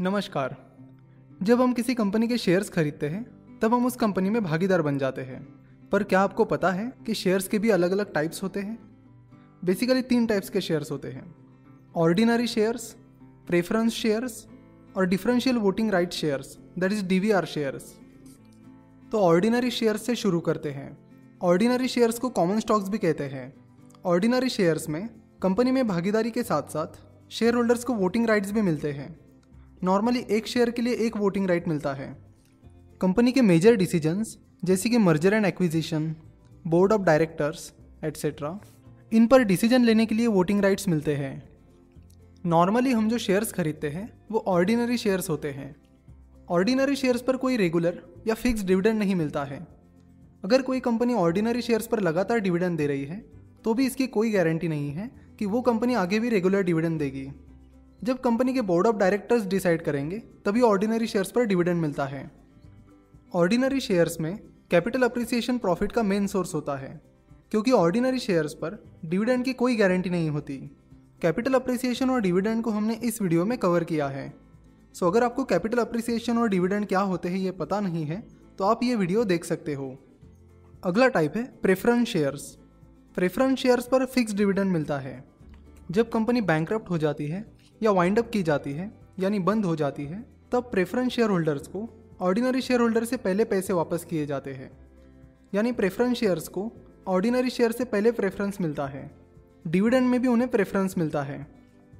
नमस्कार। जब हम किसी कंपनी के शेयर्स खरीदते हैं, तब हम उस कंपनी में भागीदार बन जाते हैं। पर क्या आपको पता है कि शेयर्स के भी अलग अलग टाइप्स होते हैं? बेसिकली तीन टाइप्स के शेयर्स होते हैं। ऑर्डिनरी शेयर्स प्रेफरेंस शेयर्स और differential voting right shares that is DVR shares तो ऑर्डिनरी शेयर्स से शुरू करते हैं। ऑर्डिनरी शेयर्स को कॉमन स्टॉक्स भी कहते हैं। ऑर्डिनरी शेयर्स में कंपनी में भागीदारी के साथ साथ शेयर होल्डर्स को वोटिंग राइट्स भी मिलते हैं। नॉर्मली एक शेयर के लिए एक वोटिंग राइट मिलता है। कंपनी के मेजर डिसीजंस, जैसे कि merger and acquisition, board of directors etcetera इन पर डिसीज़न लेने के लिए वोटिंग राइट्स मिलते हैं। नॉर्मली हम जो शेयर्स खरीदते हैं, वो ऑर्डिनरी शेयर्स होते हैं। ऑर्डिनरी शेयर्स पर कोई रेगुलर या फिक्स डिविडेंड नहीं मिलता है। अगर कोई कंपनी ऑर्डिनरी शेयर्स पर लगातार डिविडेंड दे रही है तो भी इसकी कोई गारंटी नहीं है कि वो कंपनी आगे भी रेगुलर डिविडेंड देगी। जब कंपनी के बोर्ड ऑफ़ डायरेक्टर्स डिसाइड करेंगे, तभी ऑर्डिनरी शेयर्स पर डिविडेंड मिलता है। ऑर्डिनरी शेयर्स में कैपिटल अप्रिसिएशन प्रॉफिट का मेन सोर्स होता है, क्योंकि ऑर्डिनरी शेयर्स पर डिविडेंड की कोई गारंटी नहीं होती। कैपिटल अप्रिसिएशन और डिविडेंड को हमने इस वीडियो में कवर किया है। सो अगर आपको कैपिटल अप्रिसिएशन और डिविडेंड क्या होते हैं ये पता नहीं है तो आप ये वीडियो देख सकते हो। अगला टाइप है प्रेफरेंस शेयर्स प्रेफरेंस शेयर्स पर फिक्स डिविडेंड मिलता है। जब कंपनी बैंक हो जाती है या वाइंड अप की जाती है, यानी बंद हो जाती है, तब प्रेफरेंस शेयर होल्डर्स को ऑर्डिनरी शेयर होल्डर से पहले पैसे वापस किए जाते हैं। यानी प्रेफरेंस शेयर्स को ऑर्डिनरी शेयर से पहले प्रेफरेंस मिलता है। डिविडेंड में भी उन्हें प्रेफरेंस मिलता है।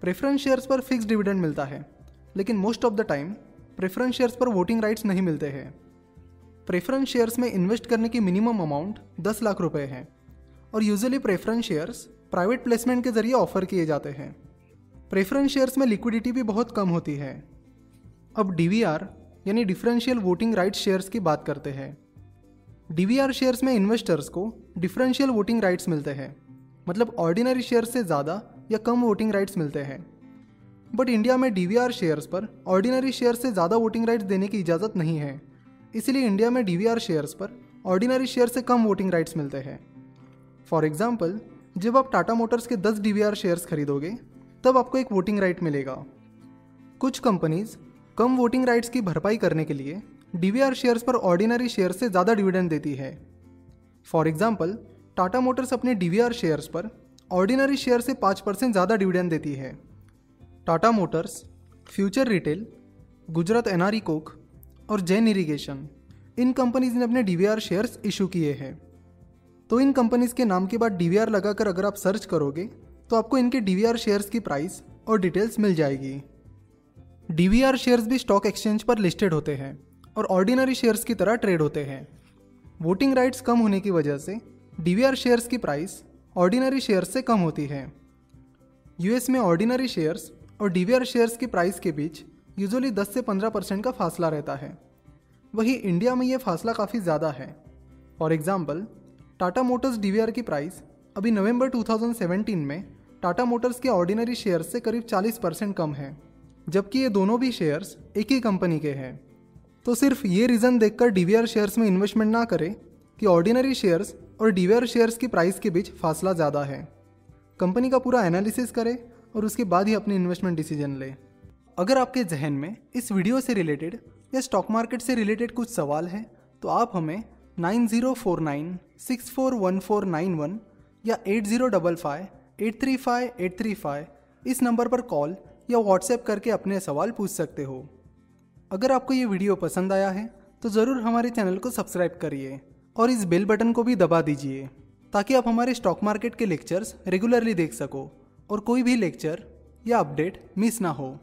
प्रेफरेंस शेयर्स पर फिक्स डिविडेंड मिलता है। लेकिन most of the time preference shares पर वोटिंग राइट्स नहीं मिलते हैं। प्रेफरेंस शेयर्स में इन्वेस्ट करने की मिनिमम अमाउंट 10 लाख रुपए है। और usually preference shares private placement के ज़रिए ऑफ़र किए जाते हैं। प्रेफरेंस शेयर्स में लिक्विडिटी भी बहुत कम होती है। अब डीवीआर यानी डिफरेंशियल वोटिंग राइट्स शेयर्स की बात करते हैं। डीवीआर शेयर्स में इन्वेस्टर्स को डिफरेंशियल वोटिंग राइट्स मिलते हैं। मतलब ऑर्डिनरी शेयर्स से ज़्यादा या कम वोटिंग राइट्स मिलते हैं। बट इंडिया में डीवीआर शेयर्स पर ऑर्डिनरी शेयर्स से ज़्यादा वोटिंग राइट्स देने की इजाज़त नहीं है। इसलिए इंडिया में डीवीआर शेयर्स पर ऑर्डिनरी शेयर से कम वोटिंग राइट्स मिलते हैं। फॉर एग्ज़ाम्पल जब आप टाटा मोटर्स के 10 डी शेयर्स खरीदोगे तब आपको एक वोटिंग राइट मिलेगा। कुछ कंपनीज़ कम वोटिंग राइट्स की भरपाई करने के लिए डी वी आर शेयर्स पर ऑर्डिनरी शेयर से ज़्यादा डिविडेंड देती है। फॉर एग्ज़ाम्पल टाटा मोटर्स अपने डी वी आर शेयर्स पर ऑर्डिनरी शेयर से पाँच परसेंट ज़्यादा डिविडेंड देती है। Tata Motors Future Retail Gujarat NRE Coke और जैन इरीगेशन इन कंपनीज़ ने अपने D V R shares issue किए हैं। तो इन कंपनीज़ के नाम के बाद डी वी आर लगाकर अगर आप सर्च करोगे तो आपको इनके डीवीआर शेयर्स की प्राइस और डिटेल्स मिल जाएगी। डीवीआर शेयर्स भी स्टॉक एक्सचेंज पर लिस्टेड होते हैं और ऑर्डिनरी शेयर्स की तरह ट्रेड होते हैं। वोटिंग राइट्स कम होने की वजह से डीवीआर शेयर्स की प्राइस ऑर्डिनरी शेयर्स से कम होती है। यूएस में ऑर्डिनरी शेयर्स और डीवीआर शेयर्स की प्राइस के बीच यूजुअली 10 से 15 परसेंट का फासला रहता है। वहीं इंडिया में ये फासला काफ़ी ज़्यादा है। For example Tata Motors DVR की प्राइस अभी नवंबर 2017 में टाटा मोटर्स के ऑर्डिनरी शेयर्स से करीब 40 परसेंट कम है, जबकि ये दोनों भी शेयर्स एक ही कंपनी के हैं। तो सिर्फ़ ये रीज़न देखकर डी शेयर्स में इन्वेस्टमेंट ना करें कि ऑर्डिनरी शेयर्स और डीवीआर शेयर्स की प्राइस के बीच फासला ज़्यादा है। कंपनी का पूरा एनालिसिस करें और उसके बाद ही अपनी इन्वेस्टमेंट डिसीज़न लें। अगर आपके जहन में इस वीडियो से रिलेटेड या स्टॉक मार्केट से रिलेटेड कुछ सवाल है तो आप हमें nine zero four nine six four one four nine one या eight zero double five eight three five, eight three five इस नंबर पर कॉल या व्हाट्सएप करके अपने सवाल पूछ सकते हो। अगर आपको ये वीडियो पसंद आया है तो ज़रूर हमारे चैनल को सब्सक्राइब करिए और इस बेल बटन को भी दबा दीजिए, ताकि आप हमारे स्टॉक मार्केट के लेक्चर्स रेगुलरली देख सको और कोई भी लेक्चर या अपडेट मिस ना हो।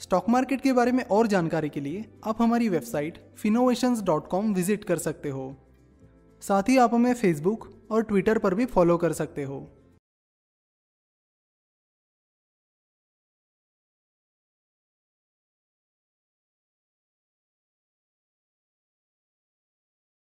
स्टॉक मार्केट के बारे में और जानकारी के लिए आप हमारी website Finnovations dot com visit कर सकते हो। साथ ही आप हमें फेसबुक और ट्विटर पर भी फॉलो कर सकते हो।